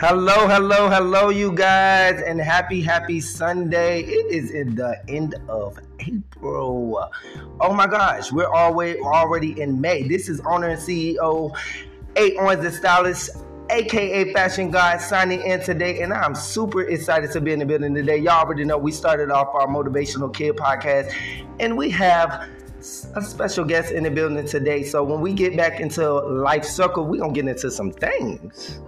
Hello, hello, hello, you guys, and happy, happy Sunday. It is in the end of April. Oh my gosh, we're already already in May. This is owner and CEO, Eight Orange the Stylist, aka Fashion God, signing in today, and I'm super excited to be in the building today. Y'all already know we started off our motivational kid podcast, and we have a special guest in the building today. So when we get back into Life Circle, we're gonna get into some things.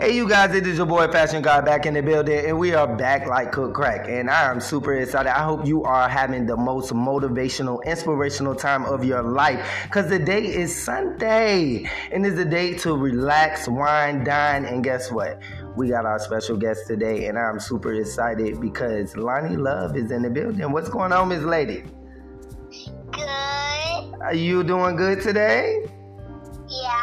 Hey, you guys, it is your boy Fashion God back in the building, and we are back like cook crack. And I am super excited. I hope you are having the most motivational, inspirational time of your life because the day is Sunday and it's a day to relax, wine, dine, and guess what? We got our special guest today, and I'm super excited because Lani Love is in the building. What's going on, Miss Lady? Good. Are you doing good today? Yeah.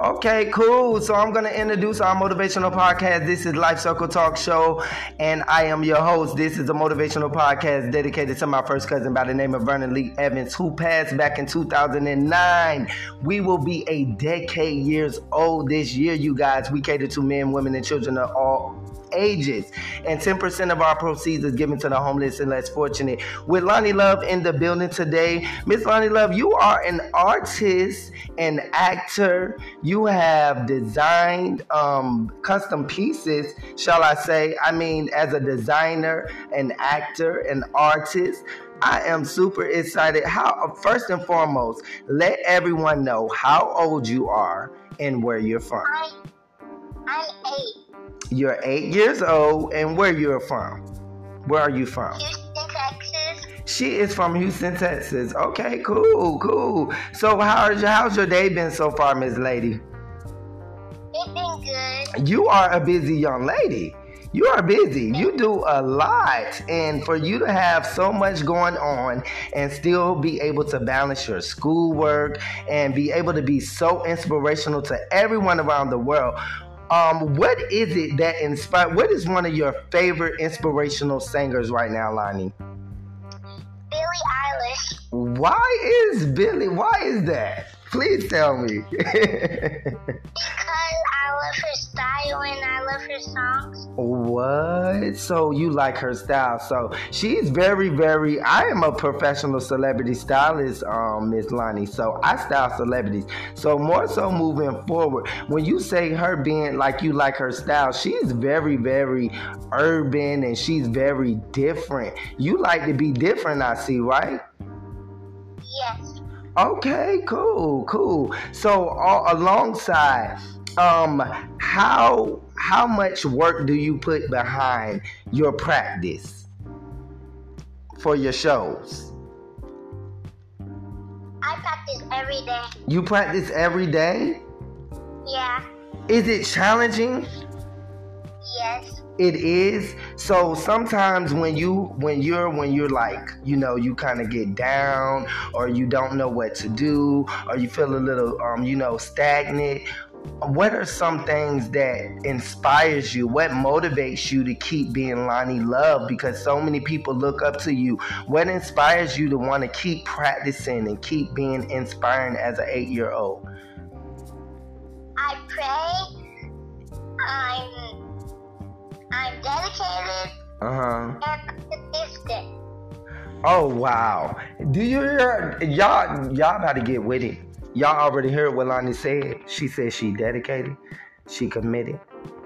Okay, cool. So I'm going to introduce our motivational podcast. This is Life Circle Talk Show, and I am your host. This is a motivational podcast dedicated to my first cousin by the name of Vernon Lee Evans, who passed back in 2009. We will be a decade years old this year, you guys. We cater to men, women, and children of all ages. And 10% of our proceeds is given to the homeless and less fortunate. With Lani Love in the building today. Miss Lani Love, you are an artist, an actor. You have designed um, custom pieces, shall I say. I mean, as a designer, an actor, an artist. I am super excited. How first and foremost, let everyone know how old you are and where you're from. I, I'm eight. You're eight years old, and where you're from? Where are you from? Houston, Texas. She is from Houston, Texas. Okay, cool, cool. So how's your how's your day been so far, Miss Lady? It's been good. You are a busy young lady. You are busy. You do a lot. And for you to have so much going on and still be able to balance your schoolwork and be able to be so inspirational to everyone around the world, um, what is it that inspire? What is one of your favorite inspirational singers right now, Lani? Billie Eilish. Why is Billie? Why is that? Please tell me. Because I love her style and I love her songs. what? So you like her style? So she's very, very. I am a professional celebrity stylist, um, Miss Lani. So I style celebrities. So more so moving forward, when you say her being like you like her style, she's very, very urban and she's very different. You like to be different, I see, right? Okay, cool, cool. So uh, alongside, um, how how much work do you put behind your practice for your shows? I practice every day. You practice every day. Yeah. Is it challenging? Yes. It is. So sometimes when you when you're when you're like, you know, you kind of get down or you don't know what to do or you feel a little um, you know, stagnant, what are some things that inspires you? What motivates you to keep being Lani Love? Because so many people look up to you. What inspires you to want to keep practicing and keep being inspiring as an eight year old? I pray. I'm I'm dedicated Uh huh. and consistent. Oh wow! Do you hear y'all? Y'all about to get with it. Y'all already heard what Lani said. She said she dedicated, she committed,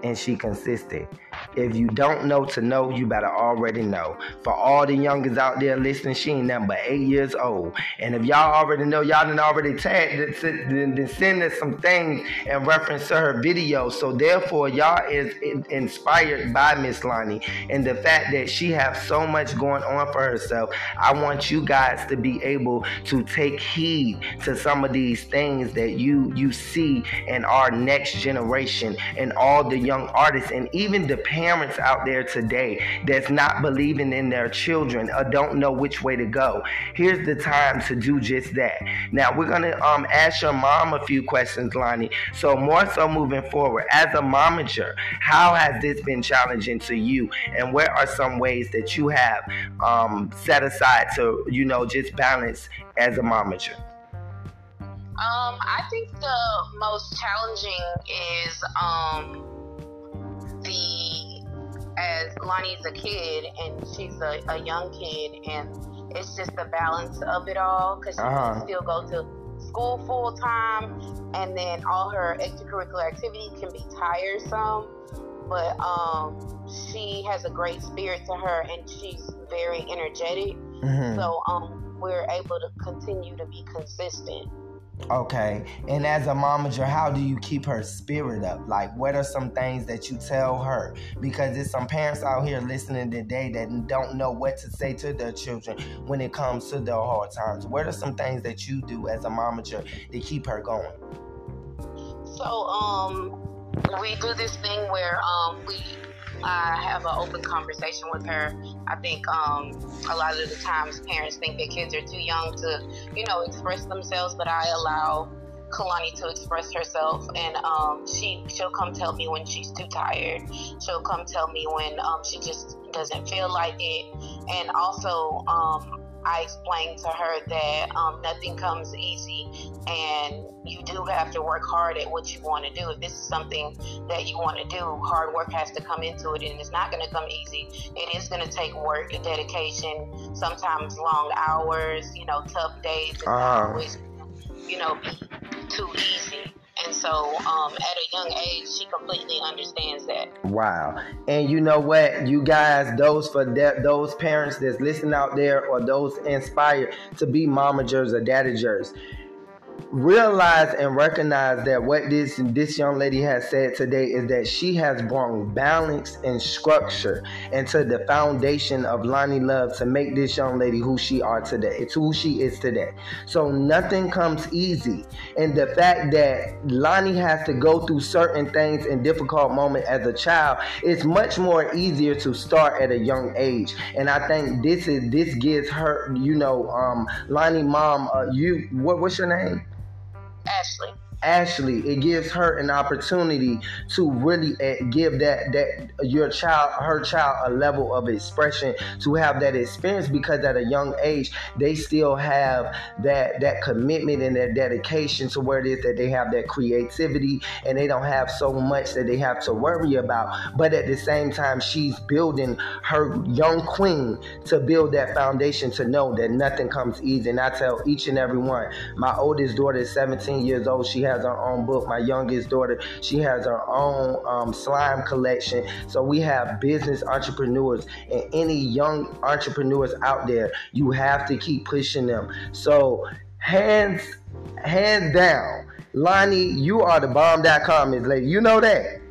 and she consistent. If you don't know to know, you better already know. For all the youngers out there listening, she ain't nothing but eight years old. And if y'all already know, y'all done already tagged, then send us some things in reference to her video. So therefore, y'all is inspired by Miss Lani and the fact that she have so much going on for herself. I want you guys to be able to take heed to some of these things that you you see in our next generation and all the young artists and even the parents parents out there today that's not believing in their children or don't know which way to go, here's the time to do just that. Now we're gonna um, ask your mom a few questions, Lani. So more so moving forward, as a momager, how has this been challenging to you, and where are some ways that you have um, set aside to you know just balance as a momager? Um, I think the most challenging is um, as Lani's a kid and she's a, a young kid, and it's just the balance of it all because she uh-huh. can still go to school full time, and then all her extracurricular activity can be tiresome. But um, she has a great spirit to her, and she's very energetic. Mm-hmm. So um, we're able to continue to be consistent. Okay. And as a momager, how do you keep her spirit up? Like, what are some things that you tell her? Because there's some parents out here listening today that don't know what to say to their children when it comes to their hard times. What are some things that you do as a momager to keep her going? So, um, we do this thing where um, we I have an open conversation with her. I think um, a lot of the times parents think that kids are too young to, you know, express themselves, but I allow Kalani to express herself, and um, she she'll come tell me when she's too tired. She'll come tell me when um, she just doesn't feel like it, and also um, I explained to her that um, nothing comes easy and you do have to work hard at what you want to do. If this is something that you want to do, hard work has to come into it and it's not going to come easy. It is going to take work and dedication, sometimes long hours, you know, tough days. It's uh. always, you know, be too easy. And so, um, at a young age, she completely understands that. Wow! And you know what, you guys, those for de- those parents that's listening out there, or those inspired to be momagers or dadagers realize and recognize that what this this young lady has said today is that she has brought balance and structure into the foundation of Lani Love to make this young lady who she are today. It's who she is today. So nothing comes easy. And the fact that Lani has to go through certain things in difficult moments as a child, it's much more easier to start at a young age. And I think this is this gives her, you know, um, Lani mom, uh, you what what's your name? Ashley. Ashley, it gives her an opportunity to really eh, give that that your child, her child, a level of expression to have that experience because at a young age they still have that that commitment and that dedication to where it is that they have that creativity and they don't have so much that they have to worry about. But at the same time, she's building her young queen to build that foundation to know that nothing comes easy. And I tell each and every one, my oldest daughter is 17 years old. She has has her own book. My youngest daughter, she has her own um, slime collection. So we have business entrepreneurs and any young entrepreneurs out there. You have to keep pushing them. So hands hands down, Lani, you are the bomb.com, is Lady. You know that.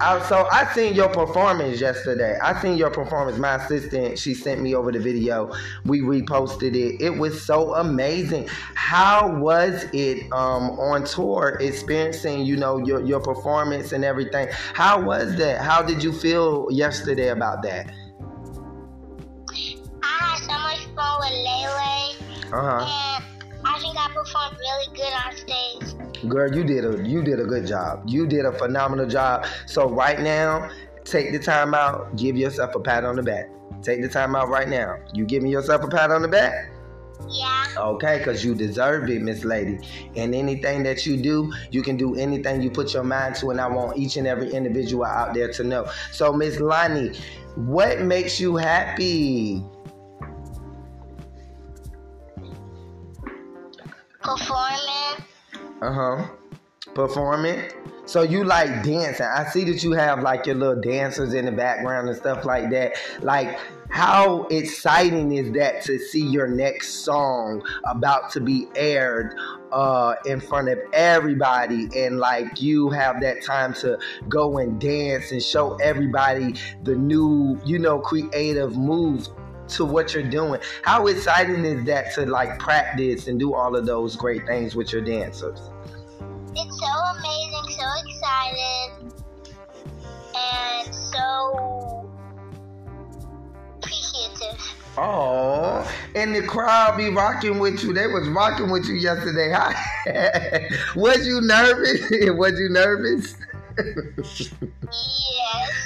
I, so I seen your performance yesterday. I seen your performance. My assistant, she sent me over the video. We reposted it. It was so amazing. How was it um, on tour, experiencing you know your your performance and everything? How was that? How did you feel yesterday about that? I had so much fun with Lele. Uh huh. Girl, you did a you did a good job. You did a phenomenal job. So right now, take the time out, give yourself a pat on the back. Take the time out right now. You giving yourself a pat on the back? Yeah. Okay, because you deserve it, Miss Lady. And anything that you do, you can do anything you put your mind to, and I want each and every individual out there to know. So, Miss Lani, what makes you happy? Performing uh huh. Performing. So you like dancing. I see that you have like your little dancers in the background and stuff like that. Like how exciting is that to see your next song about to be aired uh, in front of everybody and like you have that time to go and dance and show everybody the new, you know, creative moves to what you're doing. How exciting is that to like practice and do all of those great things with your dancers? It's so amazing, so excited. And so appreciative. Oh, and the crowd be rocking with you. They was rocking with you yesterday. was you nervous? was you nervous? yes.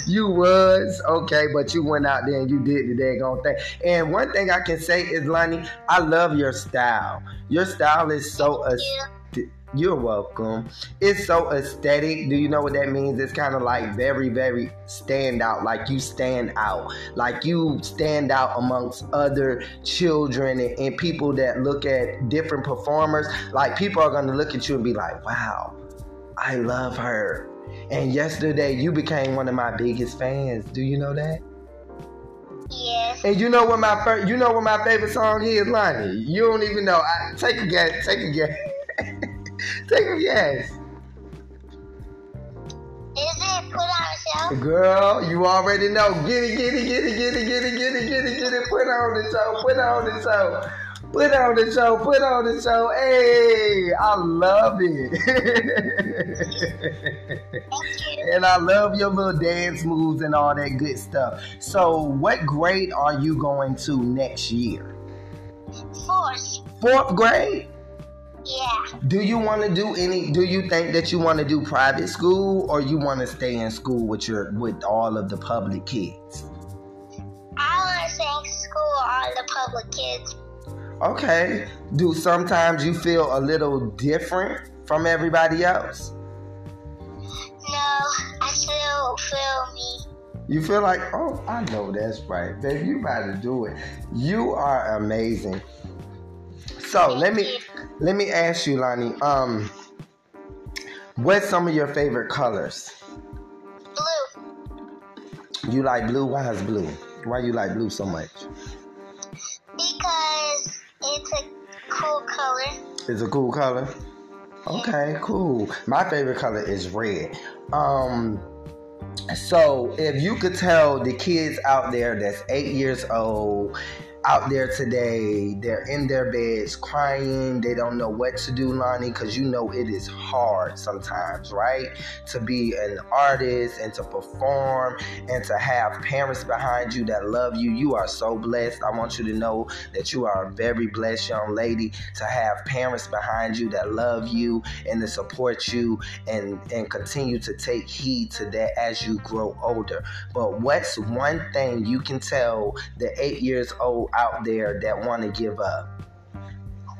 You was okay, but you went out there and you did the daggone thing. And one thing I can say is, Lani, I love your style. Your style is so. You. You're welcome. It's so aesthetic. Do you know what that means? It's kind of like very, very stand out. Like you stand out. Like you stand out amongst other children and, and people that look at different performers. Like people are going to look at you and be like, wow, I love her. And yesterday you became one of my biggest fans. Do you know that? Yes. And you know what my first, you know what my favorite song is, Lani. You don't even know. I, take a guess. Take a guess. take a guess. Is it put on a show? Girl, you already know. Get it, get it, get it, get it, get it, get it, get it, get it. Put on the show. Put on the show. Put on the show, put on the show. Hey, I love it. and I love your little dance moves and all that good stuff. So, what grade are you going to next year? Fourth. Fourth grade? Yeah. Do you want to do any do you think that you want to do private school or you want to stay in school with your with all of the public kids? I want to stay in school with all the public kids. Okay. Do sometimes you feel a little different from everybody else? No, I still feel me. You feel like, oh, I know that's right, baby. You about to do it. You are amazing. So let me let me ask you, Lani. Um, what's some of your favorite colors? Blue. You like blue? Why is blue? Why you like blue so much? Because it's a cool color. It's a cool color. Okay, cool. My favorite color is red. Um, so if you could tell the kids out there that's eight years old out there today. They're in their beds crying. They don't know what to do, Lani, because you know it is hard sometimes, right? To be an artist and to perform and to have parents behind you that love you. You are so blessed. I want you to know that you are a very blessed young lady to have parents behind you that love you and to support you and, and continue to take heed to that as you grow older. But what's one thing you can tell the eight years old out there that want to give up?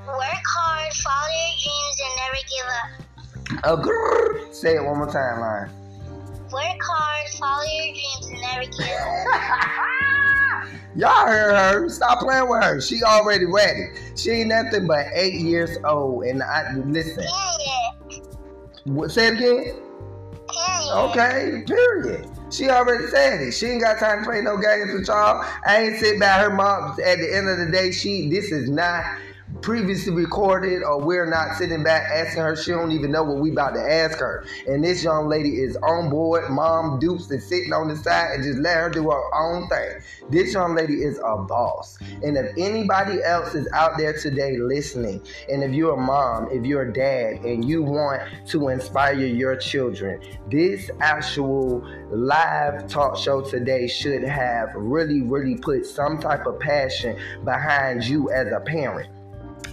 Work hard, follow your dreams, and never give up. Oh, grrr. Say it one more time, line. Work hard, follow your dreams, and never give up. Y'all heard her. Stop playing with her. She already ready. She ain't nothing but eight years old. And I listen. Period. What, say it again. Period. Okay. Period. She already said it. She ain't got time to play no games with y'all. I ain't sit by her mom. At the end of the day, she this is not previously recorded or we're not sitting back asking her. She don't even know what we about to ask her. And this young lady is on board. Mom dupes and sitting on the side and just let her do her own thing. This young lady is a boss. And if anybody else is out there today listening, and if you're a mom, if you're a dad, and you want to inspire your children, this actual live talk show today should have really, really put some type of passion behind you as a parent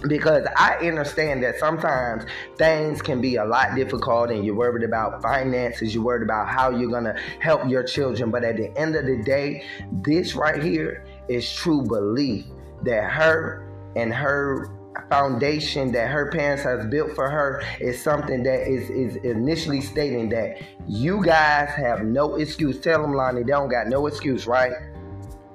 because I understand that sometimes things can be a lot difficult and you're worried about finances, you're worried about how you're going to help your children. But at the end of the day, this right here is true belief that her and her foundation that her parents has built for her is something that is, is initially stating that you guys have no excuse. Tell them, Lani, they don't got no excuse, right?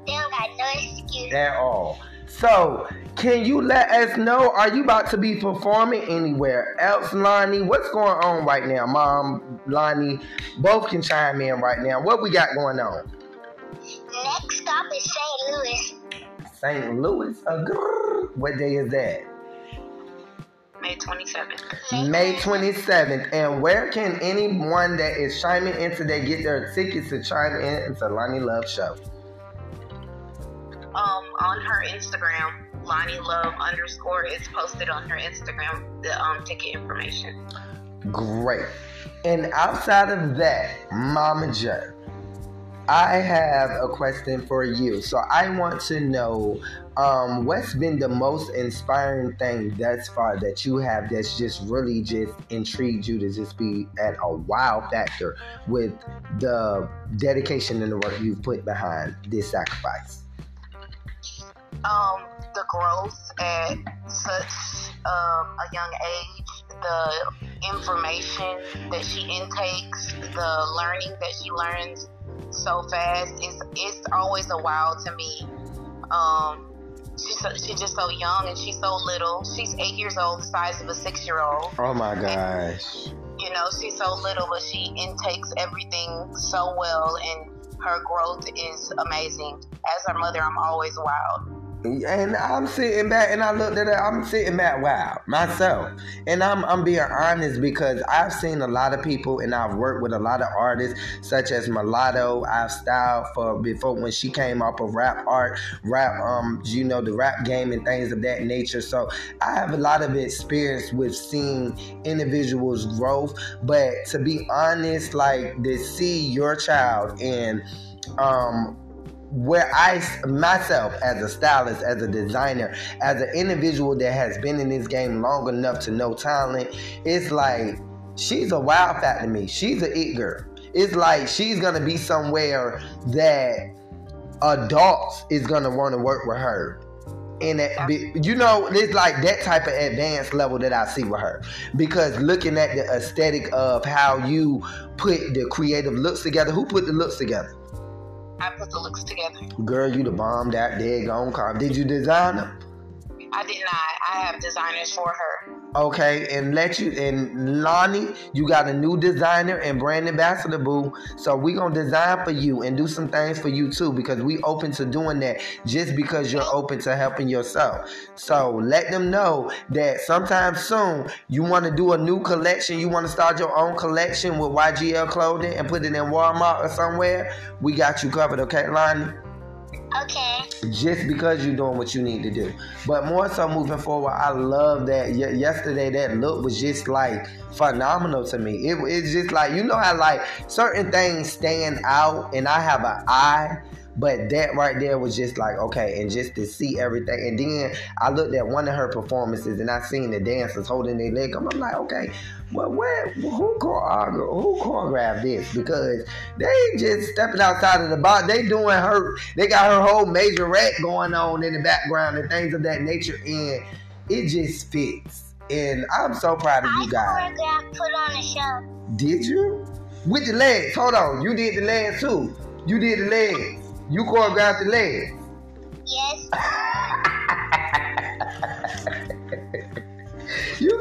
They don't got no excuse. At all. So, can you let us know? Are you about to be performing anywhere else, Lani? What's going on right now, Mom, Lani? Both can chime in right now. What we got going on? Next stop is St. Louis. St. Louis. What day is that? May 27th. May 27th. And where can anyone that is chiming in today get their tickets to chime in into Lani Love Show? Um, on her Instagram, Lani Love underscore is posted on her Instagram the um ticket information. Great. And outside of that, Mama I have a question for you. So I want to know um, what's been the most inspiring thing thus far that you have that's just really just intrigued you to just be at a wow factor with the dedication and the work you've put behind this sacrifice? Um, the growth at such um, a young age, the information that she intakes, the learning that she learns so fast. It's it's always a wow to me. Um, she's so, she's just so young and she's so little. She's eight years old, the size of a six year old. Oh my gosh. And, you know, she's so little, but she intakes everything so well, and her growth is amazing. As her mother, I'm always wowed. And I'm sitting back and I looked at it, I'm sitting back, wow, myself. And I'm, I'm being honest because I've seen a lot of people and I've worked with a lot of artists such as Mulatto. I've styled for before when she came up of rap art, rap, um, you know, the rap game and things of that nature. So I have a lot of experience with seeing individuals' growth. But to be honest, like to see your child and um where I myself as a stylist, as a designer, as an individual that has been in this game long enough to know talent, it's like she's a wow factor to me. She's an it girl. It's like she's gonna be somewhere that adults is gonna want to work with her. And that, you know, it's like that type of advanced level that I see with her. Because looking at the aesthetic of how you put the creative looks together, who put the looks together? I put the looks together. Girl, you the bomb that dead gone car. Did you design them? I did not. I have designers for her. Okay, and let you and Lani, you got a new designer and brand ambassador boo. So we gonna design for you and do some things for you too because we open to doing that just because you're open to helping yourself. So let them know that sometime soon you want to do a new collection. You want to start your own collection with YGL clothing and put it in Walmart or somewhere. We got you covered, okay, Lani? Okay. Just because you're doing what you need to do. But more so moving forward, I love that. Y- yesterday, that look was just like phenomenal to me. It, it's just like, you know how like certain things stand out and I have an eye but that right there was just like, okay, and just to see everything. And then I looked at one of her performances and I seen the dancers holding their leg. I'm like, okay, well, where, who, choreographed, uh, who choreographed this? Because they just stepping outside of the box. They doing her, they got her whole major majorette going on in the background and things of that nature. And it just fits. And I'm so proud of you guys. I put on a show. Did you? With the legs. Hold on. You did the legs too. You did the legs. You choreographed the legs. Yes.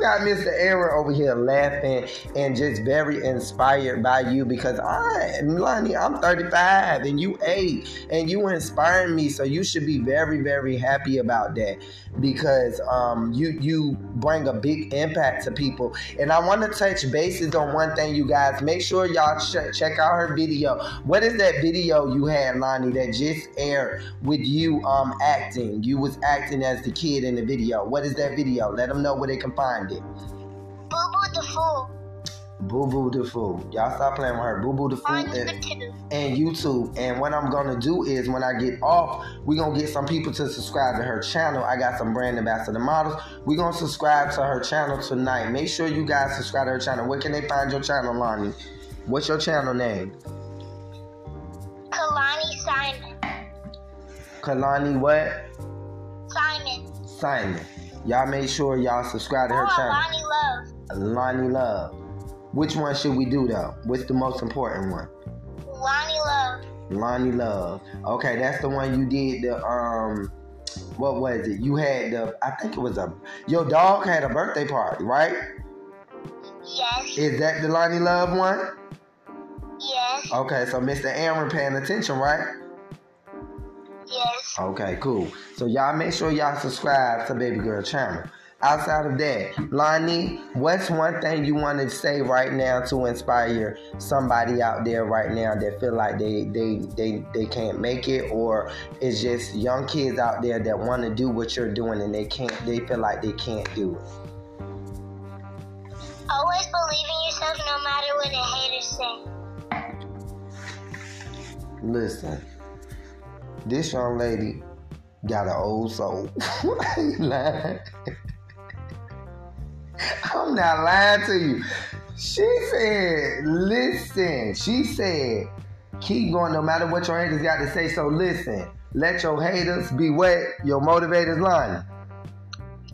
got Mr. Aaron over here laughing and just very inspired by you because I, Lani, I'm 35 and you 8 and you inspiring me. So you should be very, very happy about that because um, you you bring a big impact to people. And I want to touch bases on one thing, you guys. Make sure y'all ch- check out her video. What is that video you had, Lani, that just aired with you um, acting? You was acting as the kid in the video. What is that video? Let them know where they can find it. Boo Boo the Fool. Boo Boo the Fool. Y'all stop playing with her. Boo Boo the Fool. On and, YouTube. and YouTube. And what I'm gonna do is when I get off, we gonna get some people to subscribe to her channel. I got some brand ambassador models. we gonna subscribe to her channel tonight. Make sure you guys subscribe to her channel. Where can they find your channel, Lani? What's your channel name? Kalani Simon. Kalani what? Simon. Simon. Y'all make sure y'all subscribe to her Or channel. Lani Love. Lani Love. Which one should we do though? What's the most important one? Lani Love. Lani Love. Okay, that's the one you did the um what was it? You had the I think it was a your dog had a birthday party, right? Yes. Is that the Lani Love one? Yes. Okay, so Mr. Aaron paying attention, right? Yes. Okay, cool. So y'all make sure y'all subscribe to Baby Girl channel. Outside of that, Lani, what's one thing you want to say right now to inspire somebody out there right now that feel like they they they, they can't make it, or it's just young kids out there that want to do what you're doing and they can't, they feel like they can't do it. Always believe in yourself no matter what the haters say. Listen, this young lady got an old soul. I'm not lying to you. She said, listen, she said, keep going no matter what your haters got to say. So listen, let your haters be what? Your motivators line.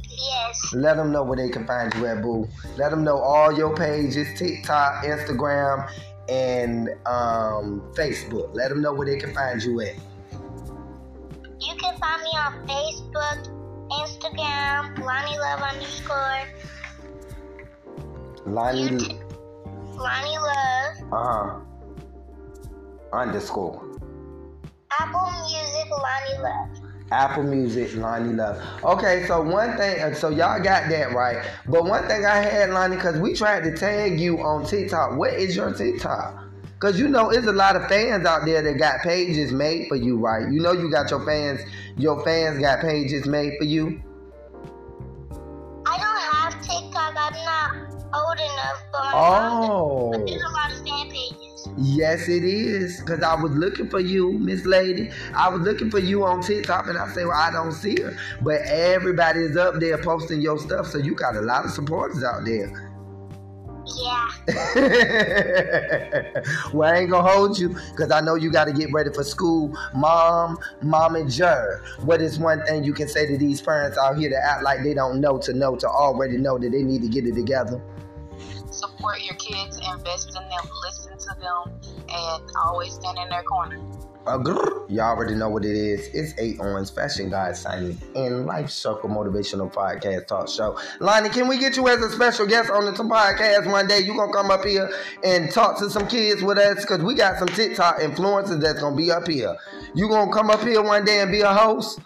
Yes. Let them know where they can find you at, boo. Let them know all your pages, TikTok, Instagram, and um, Facebook. Let them know where they can find you at. You can find me on Facebook, Instagram, Lani Love underscore. Lani. Lani Love. Uh huh. Underscore. Apple Music, Lani Love. Apple Music, Lani Love. Okay, so one thing, uh, so y'all got that right. But one thing I had, Lani, because we tried to tag you on TikTok. What is your TikTok? Because you know, there's a lot of fans out there that got pages made for you, right? You know, you got your fans, your fans got pages made for you. I don't have TikTok. I'm not old enough, but oh. but there's a lot of fan pages. Yes, it is. Because I was looking for you, Miss Lady. I was looking for you on TikTok, and I say, well, I don't see her. But everybody's up there posting your stuff, so you got a lot of supporters out there. Yeah. well, I ain't gonna hold you because I know you got to get ready for school. Mom, mom, and Jer. What is one thing you can say to these parents out here to act like they don't know to know to already know that they need to get it together? Support your kids, invest in them, listen to them, and always stand in their corner. Uh, Y'all already know what it is. It's Eight Owens, Fashion Guide signing in Life Circle Motivational Podcast Talk Show. Lani, can we get you as a special guest on the podcast one day? You gonna come up here and talk to some kids with us? Cause we got some TikTok influencers that's gonna be up here. You gonna come up here one day and be a host?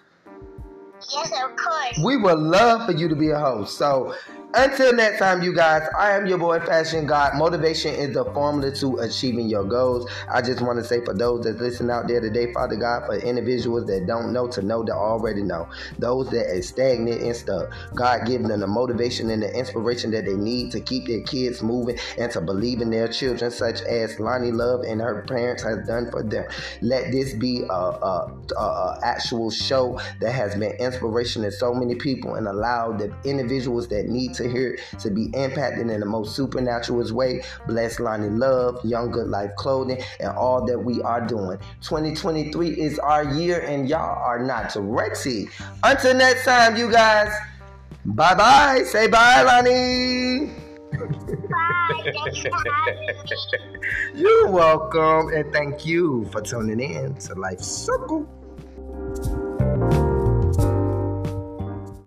Yes, of course. We would love for you to be a host. So until next time, you guys, I am your boy Fashion God. Motivation is the formula to achieving your goals. I just want to say for those that listen out there today, Father God, for individuals that don't know to know that already know, those that are stagnant and stuck, God give them the motivation and the inspiration that they need to keep their kids moving and to believe in their children, such as Lani Love and her parents has done for them. Let this be a, a, a, a actual show that has been inspiration to so many people and allow the individuals that need to to hear to be impacted in the most supernatural way. Bless Lani Love, Young Good Life Clothing, and all that we are doing. 2023 is our year, and y'all are not ready. Until next time, you guys. Bye bye. Say bye, Lani. Bye. Thanks for having me. You're welcome, and thank you for tuning in to Life Circle.